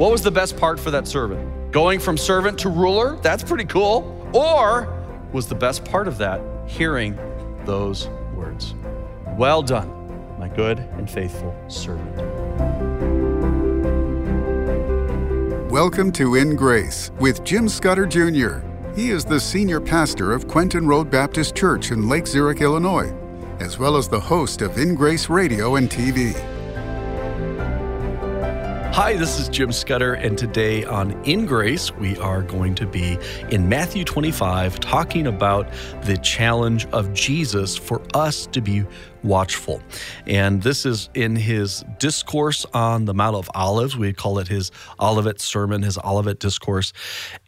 What was the best part for that servant? Going from servant to ruler? That's pretty cool. Or was the best part of that hearing those words? Well done, my good and faithful servant. Welcome to In Grace with Jim Scudder Jr. He is the senior pastor of Quentin Road Baptist Church in Lake Zurich, Illinois, as well as the host of In Grace Radio and TV. Hi, this is Jim Scudder, and today on In Grace, we are going to be in Matthew 25 talking about the challenge of Jesus for us to be watchful. And this is in his discourse on the Mount of Olives. We call it his Olivet sermon, his Olivet discourse.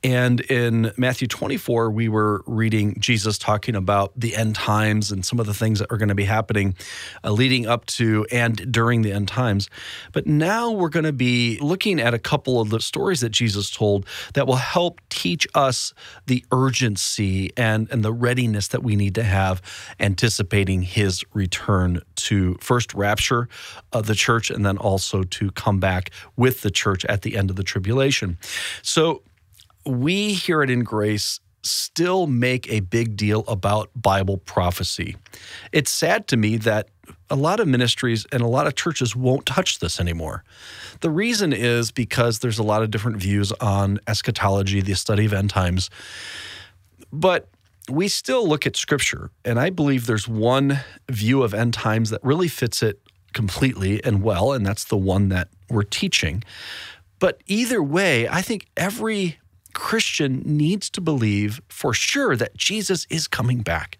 And in Matthew 24, we were reading Jesus talking about the end times and some of the things that are going to be happening uh, leading up to and during the end times. But now we're going to be looking at a couple of the stories that Jesus told that will help teach us the urgency and, and the readiness that we need to have anticipating his return return to first rapture of the church and then also to come back with the church at the end of the tribulation. So we here at In Grace still make a big deal about Bible prophecy. It's sad to me that a lot of ministries and a lot of churches won't touch this anymore. The reason is because there's a lot of different views on eschatology, the study of end times. But we still look at scripture, and I believe there's one view of end times that really fits it completely and well, and that's the one that we're teaching. But either way, I think every Christian needs to believe for sure that Jesus is coming back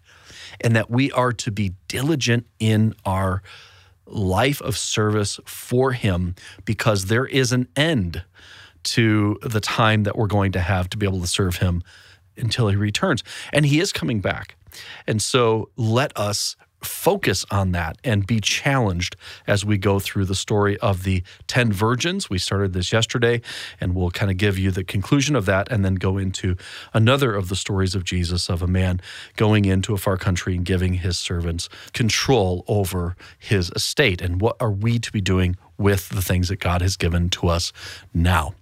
and that we are to be diligent in our life of service for Him because there is an end to the time that we're going to have to be able to serve Him until he returns. And he is coming back. And so let us focus on that and be challenged as we go through the story of the 10 virgins. We started this yesterday, and we'll kind of give you the conclusion of that and then go into another of the stories of Jesus of a man going into a far country and giving his servants control over his estate. And what are we to be doing with the things that God has given to us now?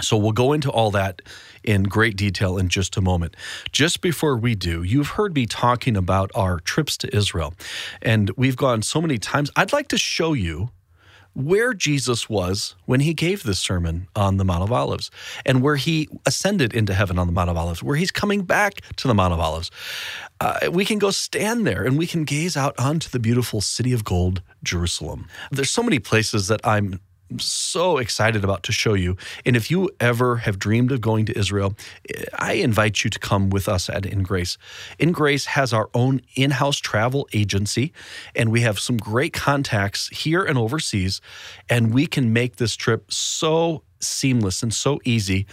So we'll go into all that in great detail in just a moment. Just before we do, you've heard me talking about our trips to Israel, and we've gone so many times. I'd like to show you where Jesus was when he gave this sermon on the Mount of Olives and where he ascended into heaven on the Mount of Olives, where he's coming back to the Mount of Olives. Uh, we can go stand there and we can gaze out onto the beautiful city of gold, Jerusalem. There's so many places that I'm so excited about to show you. And if you ever have dreamed of going to Israel, I invite you to come with us at In Grace. In Grace has our own in house travel agency, and we have some great contacts here and overseas. And we can make this trip so seamless and so easy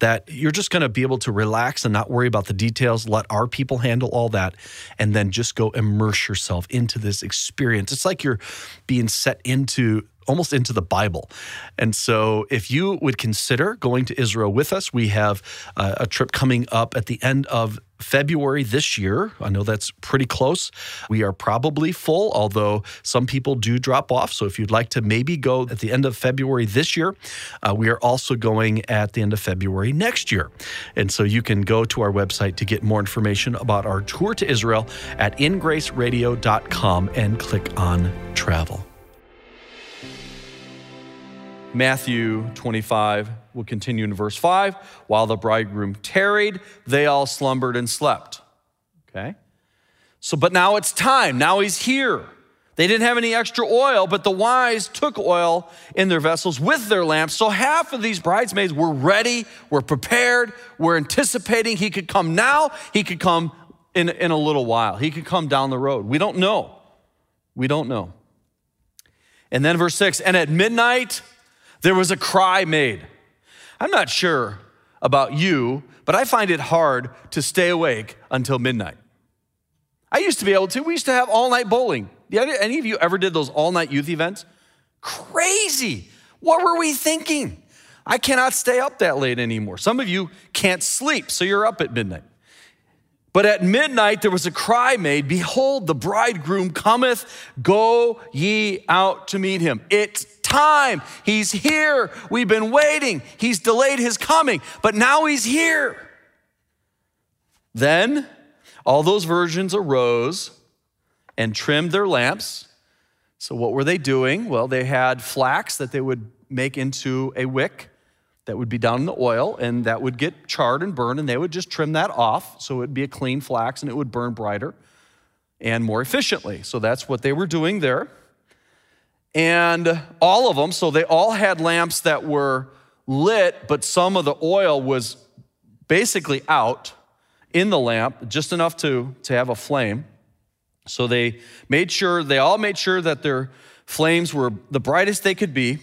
that you're just going to be able to relax and not worry about the details. Let our people handle all that and then just go immerse yourself into this experience. It's like you're being set into almost into the Bible. And so, if you would consider going to Israel with us, we have uh, a trip coming up at the end of February this year. I know that's pretty close. We are probably full, although some people do drop off. So if you'd like to maybe go at the end of February this year, uh, we are also going at the end of February next year. And so you can go to our website to get more information about our tour to Israel at ingraceradio.com and click on travel. Matthew 25 will continue in verse 5. While the bridegroom tarried, they all slumbered and slept. Okay? So, but now it's time. Now he's here. They didn't have any extra oil, but the wise took oil in their vessels with their lamps. So half of these bridesmaids were ready, were prepared, were anticipating he could come now, he could come in, in a little while, he could come down the road. We don't know. We don't know. And then verse 6 and at midnight, there was a cry made. I'm not sure about you, but I find it hard to stay awake until midnight. I used to be able to. We used to have all night bowling. Any of you ever did those all night youth events? Crazy. What were we thinking? I cannot stay up that late anymore. Some of you can't sleep, so you're up at midnight. But at midnight there was a cry made Behold, the bridegroom cometh, go ye out to meet him. It's time. He's here. We've been waiting. He's delayed his coming, but now he's here. Then all those virgins arose and trimmed their lamps. So, what were they doing? Well, they had flax that they would make into a wick that would be down in the oil, and that would get charred and burned, and they would just trim that off so it would be a clean flax and it would burn brighter and more efficiently. So, that's what they were doing there. And all of them, so they all had lamps that were lit, but some of the oil was basically out in the lamp, just enough to, to have a flame. So they made sure, they all made sure that their flames were the brightest they could be.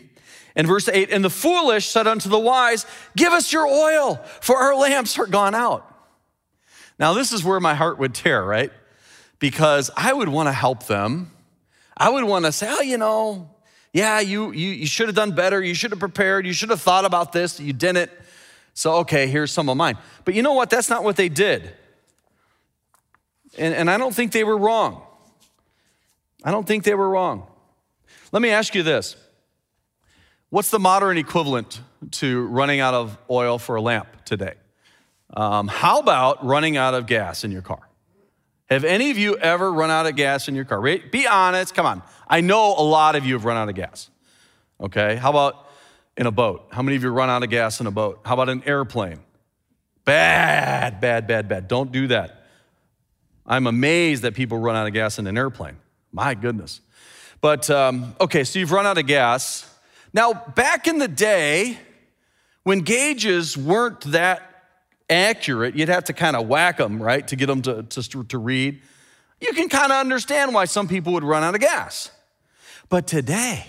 And verse 8, and the foolish said unto the wise, Give us your oil, for our lamps are gone out. Now, this is where my heart would tear, right? Because I would want to help them. I would want to say, Oh, you know, yeah, you, you, you should have done better. You should have prepared. You should have thought about this. You didn't. So, okay, here's some of mine. But you know what? That's not what they did. And, and I don't think they were wrong. I don't think they were wrong. Let me ask you this What's the modern equivalent to running out of oil for a lamp today? Um, how about running out of gas in your car? Have any of you ever run out of gas in your car? Be honest, come on. I know a lot of you have run out of gas. Okay, how about in a boat? How many of you run out of gas in a boat? How about an airplane? Bad, bad, bad, bad. Don't do that. I'm amazed that people run out of gas in an airplane. My goodness. But um, okay, so you've run out of gas. Now, back in the day, when gauges weren't that accurate, you'd have to kind of whack them, right, to get them to, to, to read. You can kind of understand why some people would run out of gas. But today,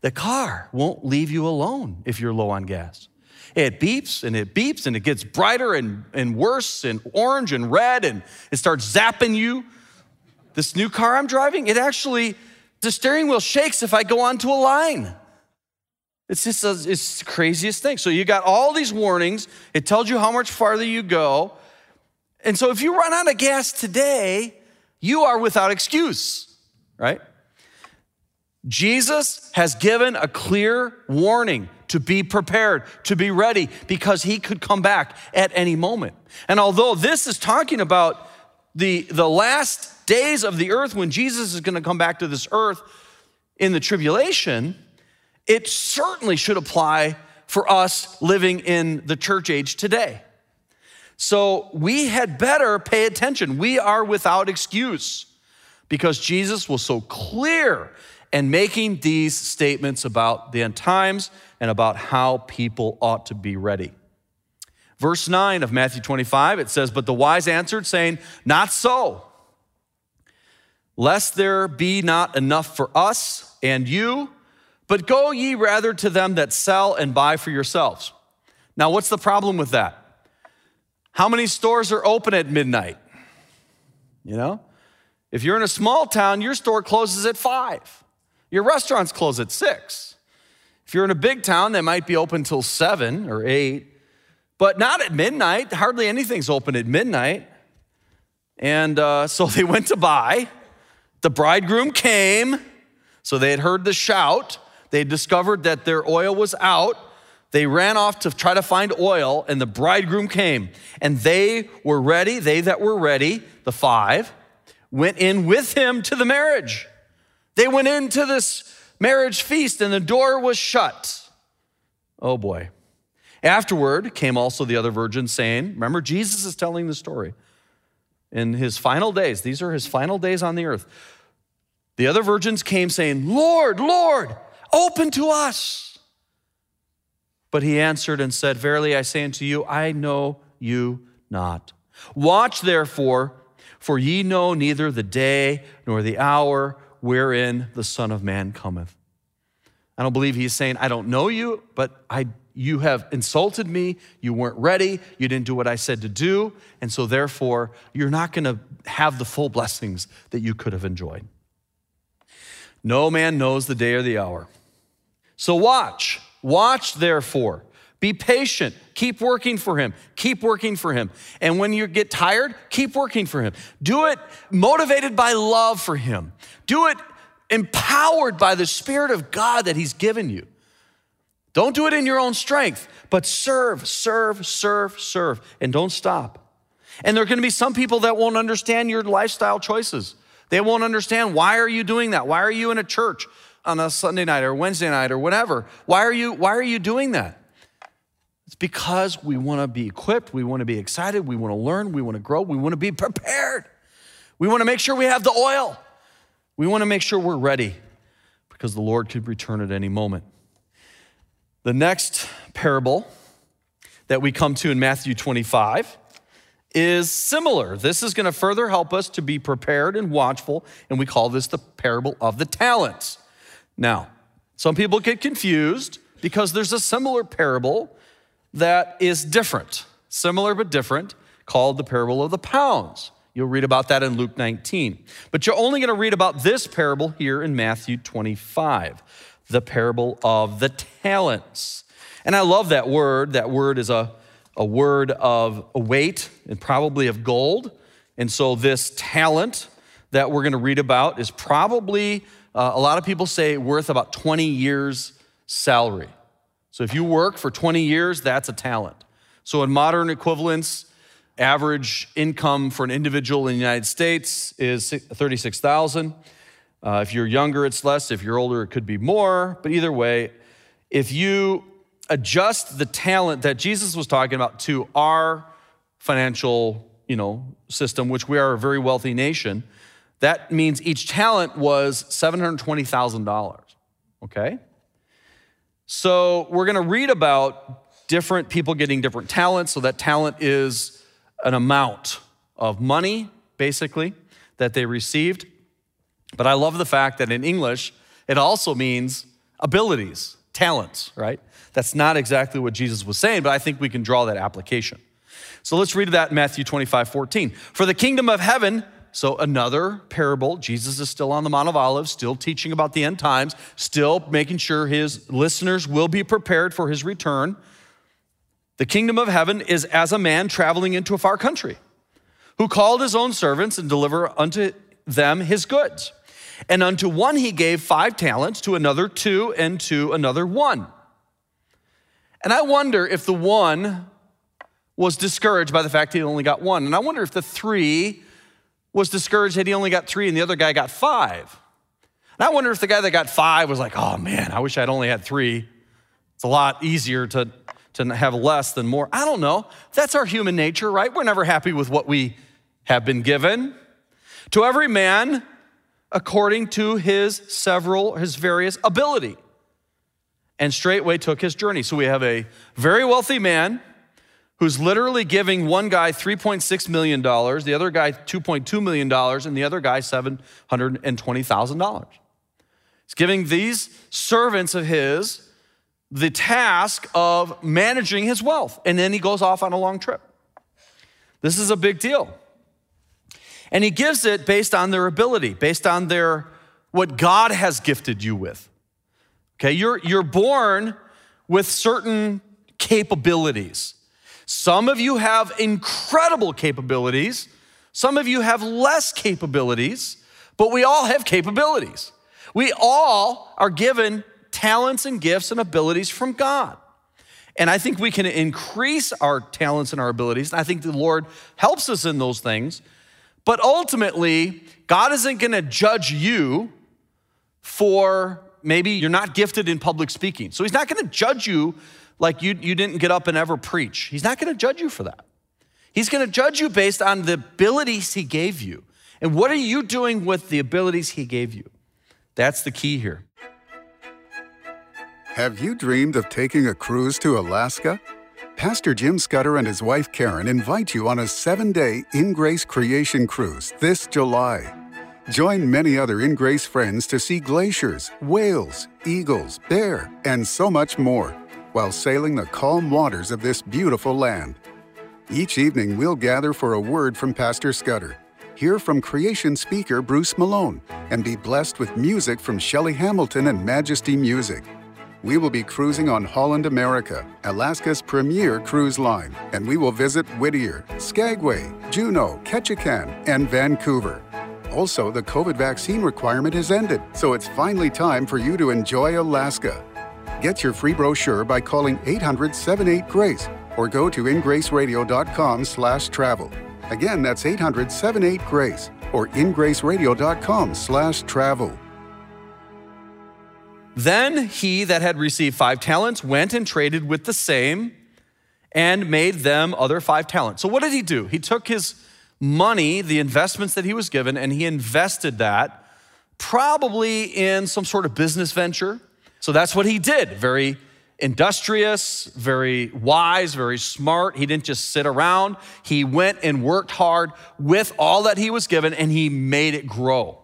the car won't leave you alone if you're low on gas. It beeps and it beeps and it gets brighter and, and worse and orange and red and it starts zapping you. This new car I'm driving, it actually, the steering wheel shakes if I go onto a line. It's just a, it's the craziest thing. So you got all these warnings. It tells you how much farther you go. And so if you run out of gas today, you are without excuse, right? Jesus has given a clear warning to be prepared, to be ready, because he could come back at any moment. And although this is talking about the, the last days of the earth when Jesus is going to come back to this earth in the tribulation, it certainly should apply for us living in the church age today. So we had better pay attention. We are without excuse because Jesus was so clear and making these statements about the end times and about how people ought to be ready. Verse 9 of Matthew 25, it says, But the wise answered, saying, Not so, lest there be not enough for us and you, but go ye rather to them that sell and buy for yourselves. Now, what's the problem with that? How many stores are open at midnight? You know? If you're in a small town, your store closes at five. Your restaurants close at six. If you're in a big town, they might be open till seven or eight, but not at midnight. Hardly anything's open at midnight. And uh, so they went to buy. The bridegroom came. So they had heard the shout. They discovered that their oil was out. They ran off to try to find oil, and the bridegroom came. And they were ready, they that were ready, the five, went in with him to the marriage. They went into this marriage feast and the door was shut. Oh boy. Afterward came also the other virgins saying, Remember, Jesus is telling the story. In his final days, these are his final days on the earth. The other virgins came saying, Lord, Lord, open to us. But he answered and said, Verily I say unto you, I know you not. Watch therefore, for ye know neither the day nor the hour wherein the Son of Man cometh. I don't believe he's saying, I don't know you, but I, you have insulted me. You weren't ready. You didn't do what I said to do. And so, therefore, you're not going to have the full blessings that you could have enjoyed. No man knows the day or the hour. So, watch. Watch, therefore. Be patient. Keep working for him. Keep working for him. And when you get tired, keep working for him. Do it motivated by love for him. Do it empowered by the Spirit of God that He's given you. Don't do it in your own strength, but serve, serve, serve, serve, and don't stop. And there are going to be some people that won't understand your lifestyle choices. They won't understand why are you doing that? Why are you in a church on a Sunday night or Wednesday night or whatever? Why are you why are you doing that? It's because we want to be equipped, we want to be excited, we want to learn, we want to grow, we want to be prepared. We want to make sure we have the oil. We want to make sure we're ready because the Lord could return at any moment. The next parable that we come to in Matthew 25 is similar. This is going to further help us to be prepared and watchful, and we call this the parable of the talents. Now, some people get confused because there's a similar parable that is different, similar but different, called the parable of the pounds. You'll read about that in Luke 19. But you're only going to read about this parable here in Matthew 25, the parable of the talents. And I love that word. That word is a a word of weight and probably of gold. And so, this talent that we're going to read about is probably, uh, a lot of people say, worth about 20 years' salary. So, if you work for 20 years, that's a talent. So, in modern equivalents, average income for an individual in the United States is 36,000. Uh, if you're younger, it's less. If you're older, it could be more. But either way, if you adjust the talent that Jesus was talking about to our financial, you know, system, which we are a very wealthy nation, that means each talent was $720,000. Okay? So we're going to read about different people getting different talents. So that talent is an amount of money, basically, that they received. But I love the fact that in English, it also means abilities, talents, right? That's not exactly what Jesus was saying, but I think we can draw that application. So let's read that in Matthew 25, 14. For the kingdom of heaven, so another parable, Jesus is still on the Mount of Olives, still teaching about the end times, still making sure his listeners will be prepared for his return. The kingdom of heaven is as a man traveling into a far country, who called his own servants and delivered unto them his goods. And unto one he gave five talents, to another two, and to another one and I wonder if the one was discouraged by the fact he only got one. And I wonder if the three was discouraged that he only got three and the other guy got five. And I wonder if the guy that got five was like, oh man, I wish I'd only had three. It's a lot easier to, to have less than more. I don't know. That's our human nature, right? We're never happy with what we have been given. To every man, according to his several, his various ability and straightway took his journey. So we have a very wealthy man who's literally giving one guy $3.6 million, the other guy $2.2 million, and the other guy $720,000. He's giving these servants of his the task of managing his wealth, and then he goes off on a long trip. This is a big deal. And he gives it based on their ability, based on their what God has gifted you with. Okay, you're, you're born with certain capabilities. Some of you have incredible capabilities, some of you have less capabilities, but we all have capabilities. We all are given talents and gifts and abilities from God. And I think we can increase our talents and our abilities. And I think the Lord helps us in those things. But ultimately, God isn't going to judge you for maybe you're not gifted in public speaking. So he's not going to judge you like you, you didn't get up and ever preach. He's not going to judge you for that. He's going to judge you based on the abilities he gave you. And what are you doing with the abilities he gave you? That's the key here. Have you dreamed of taking a cruise to Alaska? Pastor Jim Scudder and his wife Karen invite you on a seven day In Grace Creation Cruise this July. Join many other In Grace friends to see glaciers, whales, eagles, bear, and so much more while sailing the calm waters of this beautiful land. Each evening, we'll gather for a word from Pastor Scudder, hear from creation speaker Bruce Malone, and be blessed with music from Shelley Hamilton and Majesty Music. We will be cruising on Holland America, Alaska's premier cruise line, and we will visit Whittier, Skagway, Juneau, Ketchikan, and Vancouver Also, the COVID vaccine requirement has ended, so it's finally time for you to enjoy Alaska. Get your free brochure by calling 800-78-GRACE or go to ingraceradio.com slash travel. Again, that's 800-78-GRACE or ingraceradio.com slash travel. Then he that had received five talents went and traded with the same and made them other five talents. So what did he do? He took his money, the investments that he was given, and he invested that probably in some sort of business venture. So that's what he did. Very industrious, very wise, very smart. He didn't just sit around. He went and worked hard with all that he was given and he made it grow.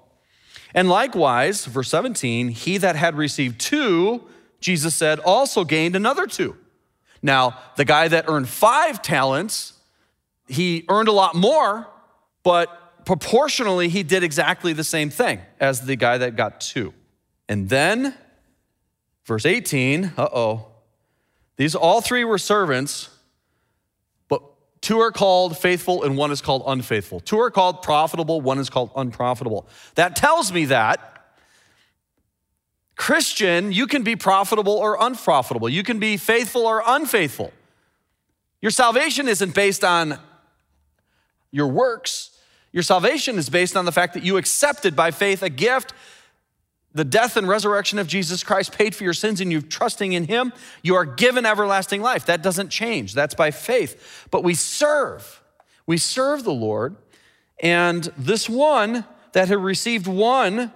And likewise, verse 17, he that had received two, Jesus said, also gained another two. Now, the guy that earned five talents, he earned a lot more, but proportionally, he did exactly the same thing as the guy that got two. And then, verse 18, uh oh, these all three were servants, but two are called faithful and one is called unfaithful. Two are called profitable, one is called unprofitable. That tells me that Christian, you can be profitable or unprofitable. You can be faithful or unfaithful. Your salvation isn't based on your works. Your salvation is based on the fact that you accepted by faith a gift, the death and resurrection of Jesus Christ paid for your sins, and you're trusting in Him. You are given everlasting life. That doesn't change. That's by faith. But we serve. We serve the Lord. And this one that had received one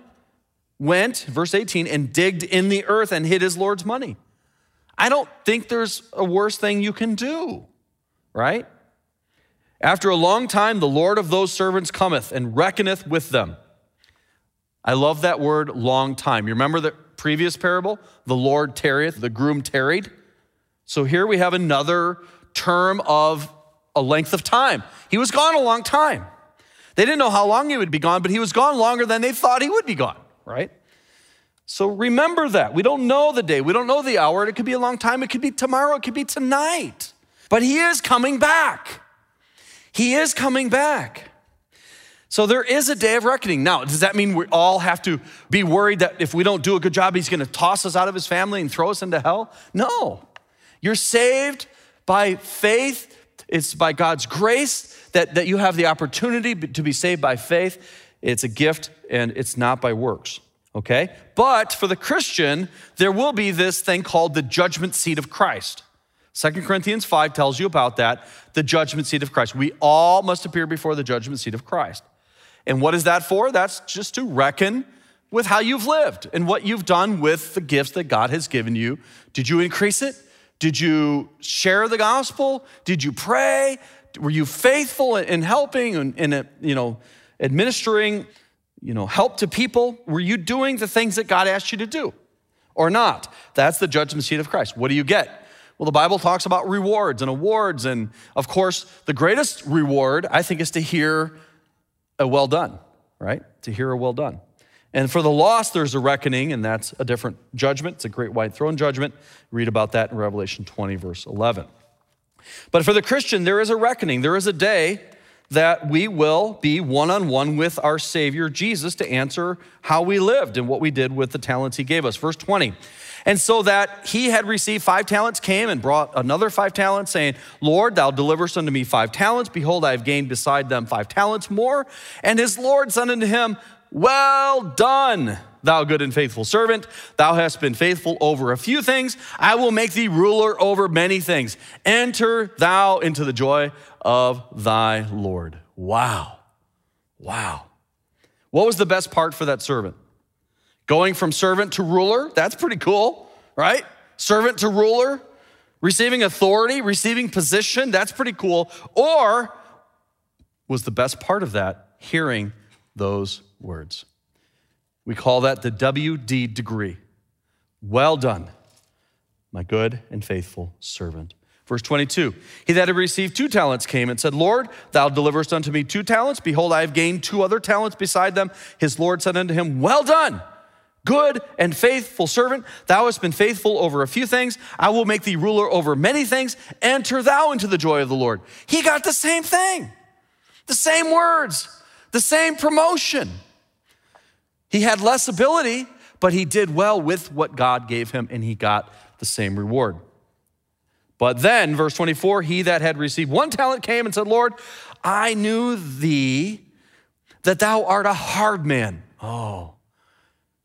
went, verse 18, and digged in the earth and hid his Lord's money. I don't think there's a worse thing you can do, right? After a long time, the Lord of those servants cometh and reckoneth with them. I love that word, long time. You remember the previous parable? The Lord tarrieth, the groom tarried. So here we have another term of a length of time. He was gone a long time. They didn't know how long he would be gone, but he was gone longer than they thought he would be gone right? So remember that. We don't know the day, we don't know the hour. It could be a long time, it could be tomorrow, it could be tonight. But He is coming back. He is coming back. So there is a day of reckoning. Now, does that mean we all have to be worried that if we don't do a good job, He's gonna toss us out of His family and throw us into hell? No. You're saved by faith. It's by God's grace that, that you have the opportunity to be saved by faith. It's a gift and it's not by works, okay? But for the Christian, there will be this thing called the judgment seat of Christ. Second Corinthians 5 tells you about that, the judgment seat of Christ. We all must appear before the judgment seat of Christ. And what is that for? That's just to reckon with how you've lived and what you've done with the gifts that God has given you. Did you increase it? Did you share the gospel? Did you pray? Were you faithful in helping and, in, uh, you know, administering, you know, help to people? Were you doing the things that God asked you to do or not? That's the judgment seat of Christ. What do you get? Well, the Bible talks about rewards and awards. And of course, the greatest reward, I think, is to hear a well done, right? To hear a well done. And for the lost, there's a reckoning, and that's a different judgment. It's a great white throne judgment. Read about that in Revelation 20, verse 11. But for the Christian, there is a reckoning. There is a day that we will be one on one with our Savior Jesus to answer how we lived and what we did with the talents He gave us. Verse 20. And so that he had received five talents, came and brought another five talents, saying, Lord, thou deliverest unto me five talents. Behold, I have gained beside them five talents more. And his Lord said unto him, Well done, thou good and faithful servant. Thou hast been faithful over a few things. I will make thee ruler over many things. Enter thou into the joy of thy Lord. Wow. Wow. What was the best part for that servant? Going from servant to ruler, that's pretty cool, right? Servant to ruler, receiving authority, receiving position, that's pretty cool. Or was the best part of that hearing those words? We call that the WD degree. Well done, my good and faithful servant. Verse 22 He that had received two talents came and said, Lord, thou deliverest unto me two talents. Behold, I have gained two other talents beside them. His Lord said unto him, Well done, good and faithful servant. Thou hast been faithful over a few things. I will make thee ruler over many things. Enter thou into the joy of the Lord. He got the same thing, the same words, the same promotion. He had less ability, but he did well with what God gave him, and he got the same reward. But then, verse 24, he that had received one talent came and said, Lord, I knew thee that thou art a hard man. Oh,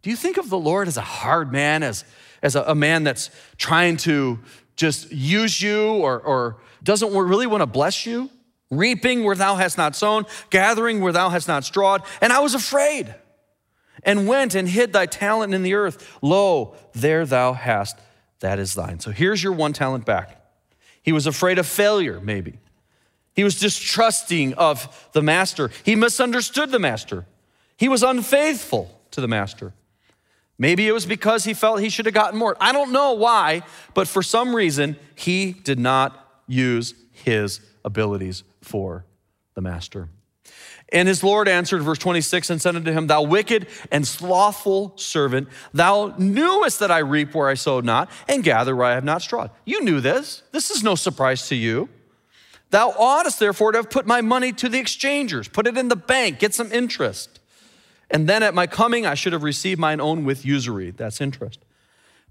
do you think of the Lord as a hard man, as, as a, a man that's trying to just use you or, or doesn't really want to bless you? Reaping where thou hast not sown, gathering where thou hast not strawed. And I was afraid and went and hid thy talent in the earth. Lo, there thou hast, that is thine. So here's your one talent back. He was afraid of failure, maybe. He was distrusting of the master. He misunderstood the master. He was unfaithful to the master. Maybe it was because he felt he should have gotten more. I don't know why, but for some reason, he did not use his abilities for the master. And his Lord answered, verse 26, and said unto him, Thou wicked and slothful servant, thou knewest that I reap where I sowed not, and gather where I have not strawed. You knew this. This is no surprise to you. Thou oughtest therefore to have put my money to the exchangers, put it in the bank, get some interest. And then at my coming, I should have received mine own with usury. That's interest.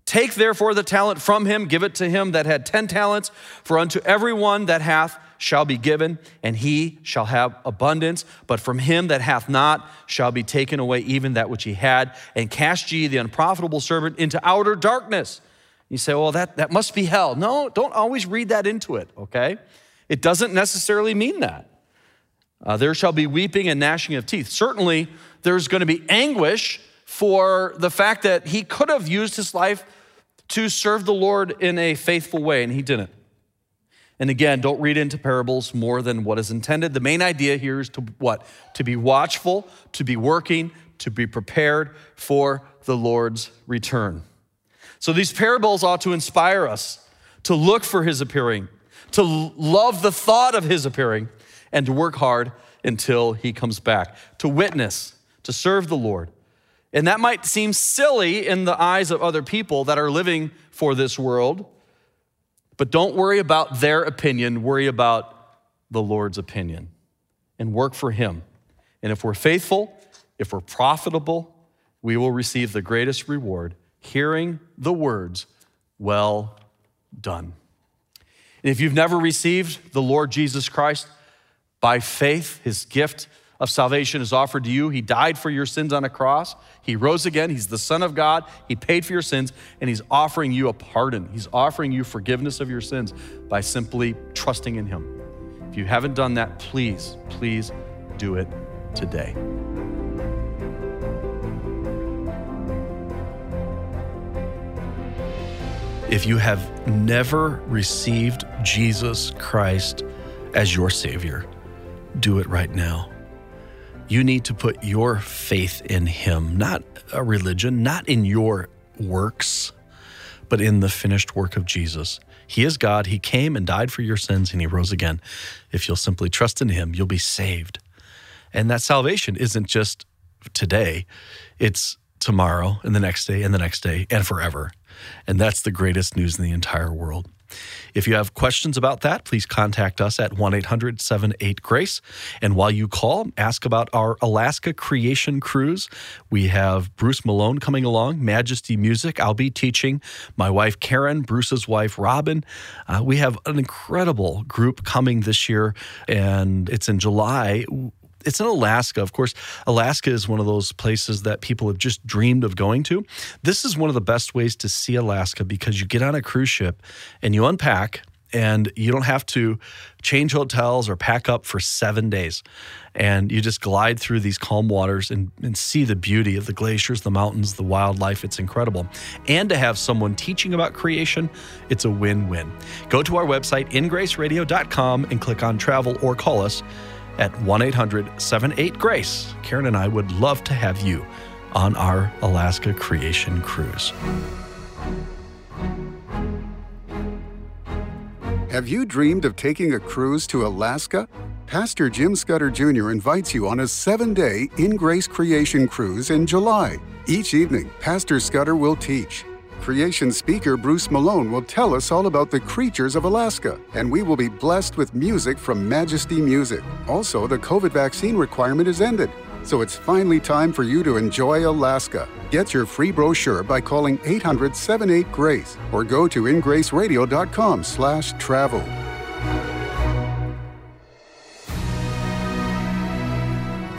Take therefore the talent from him, give it to him that had ten talents, for unto every one that hath shall be given, and he shall have abundance. But from him that hath not shall be taken away even that which he had. And cast ye the unprofitable servant into outer darkness. You say, well, that, that must be hell. No, don't always read that into it, okay? It doesn't necessarily mean that. Uh, there shall be weeping and gnashing of teeth. Certainly, there's going to be anguish for the fact that he could have used his life to serve the Lord in a faithful way, and he didn't. And again, don't read into parables more than what is intended. The main idea here is to what? To be watchful, to be working, to be prepared for the Lord's return. So these parables ought to inspire us to look for his appearing, to love the thought of his appearing, and to work hard until he comes back, to witness, to serve the Lord. And that might seem silly in the eyes of other people that are living for this world, but don't worry about their opinion, worry about the Lord's opinion and work for him. And if we're faithful, if we're profitable, we will receive the greatest reward hearing the words, Well done. And if you've never received the Lord Jesus Christ by faith, his gift of salvation is offered to you. He died for your sins on a cross. He rose again. He's the Son of God. He paid for your sins, and He's offering you a pardon. He's offering you forgiveness of your sins by simply trusting in Him. If you haven't done that, please, please do it today. If you have never received Jesus Christ as your Savior, do it right now. You need to put your faith in Him, not a religion, not in your works, but in the finished work of Jesus. He is God. He came and died for your sins and He rose again. If you'll simply trust in Him, you'll be saved. And that salvation isn't just today, it's tomorrow and the next day and the next day and forever. And that's the greatest news in the entire world. If you have questions about that, please contact us at 1 800 78 Grace. And while you call, ask about our Alaska Creation Cruise. We have Bruce Malone coming along, Majesty Music. I'll be teaching my wife Karen, Bruce's wife Robin. Uh, we have an incredible group coming this year, and it's in July it's in Alaska. Of course, Alaska is one of those places that people have just dreamed of going to. This is one of the best ways to see Alaska because you get on a cruise ship and you unpack and you don't have to change hotels or pack up for seven days. And you just glide through these calm waters and, and, see the beauty of the glaciers, the mountains, the wildlife. It's incredible. And to have someone teaching about creation, it's a win win. Go to our website, ingraceradio.com, and click on travel or call us at 1 800 78 Grace. Karen and I would love to have you on our Alaska Creation Cruise. Have you dreamed of taking a cruise to Alaska? Pastor Jim Scudder Jr. invites you on a seven day In Grace Creation Cruise in July. Each evening, Pastor Scudder will teach Creation speaker Bruce Malone will tell us all about the creatures of Alaska, and we will be blessed with music from Majesty Music. Also, the COVID vaccine requirement is ended, so it's finally time for you to enjoy Alaska. Get your free brochure by calling 800-78-GRACE or go to ingraceradio.com slash travel.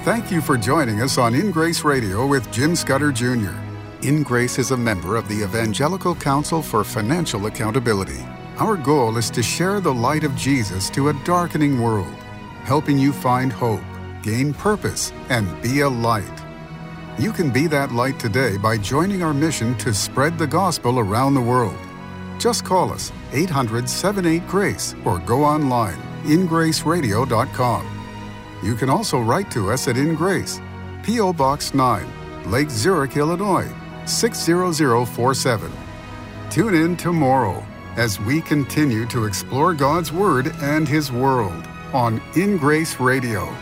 Thank you for joining us on In Grace Radio with Jim Scudder Jr. In Grace is a member of the Evangelical Council for Financial Accountability. Our goal is to share the light of Jesus to a darkening world, helping you find hope, gain purpose, and be a light. You can be that light today by joining our mission to spread the gospel around the world. Just call us 800 78 Grace or go online ingraceradio.com. You can also write to us at In Grace, P.O. Box 9, Lake Zurich, Illinois 60047. Tune in tomorrow as we continue to explore God's Word and His world on In Grace Radio.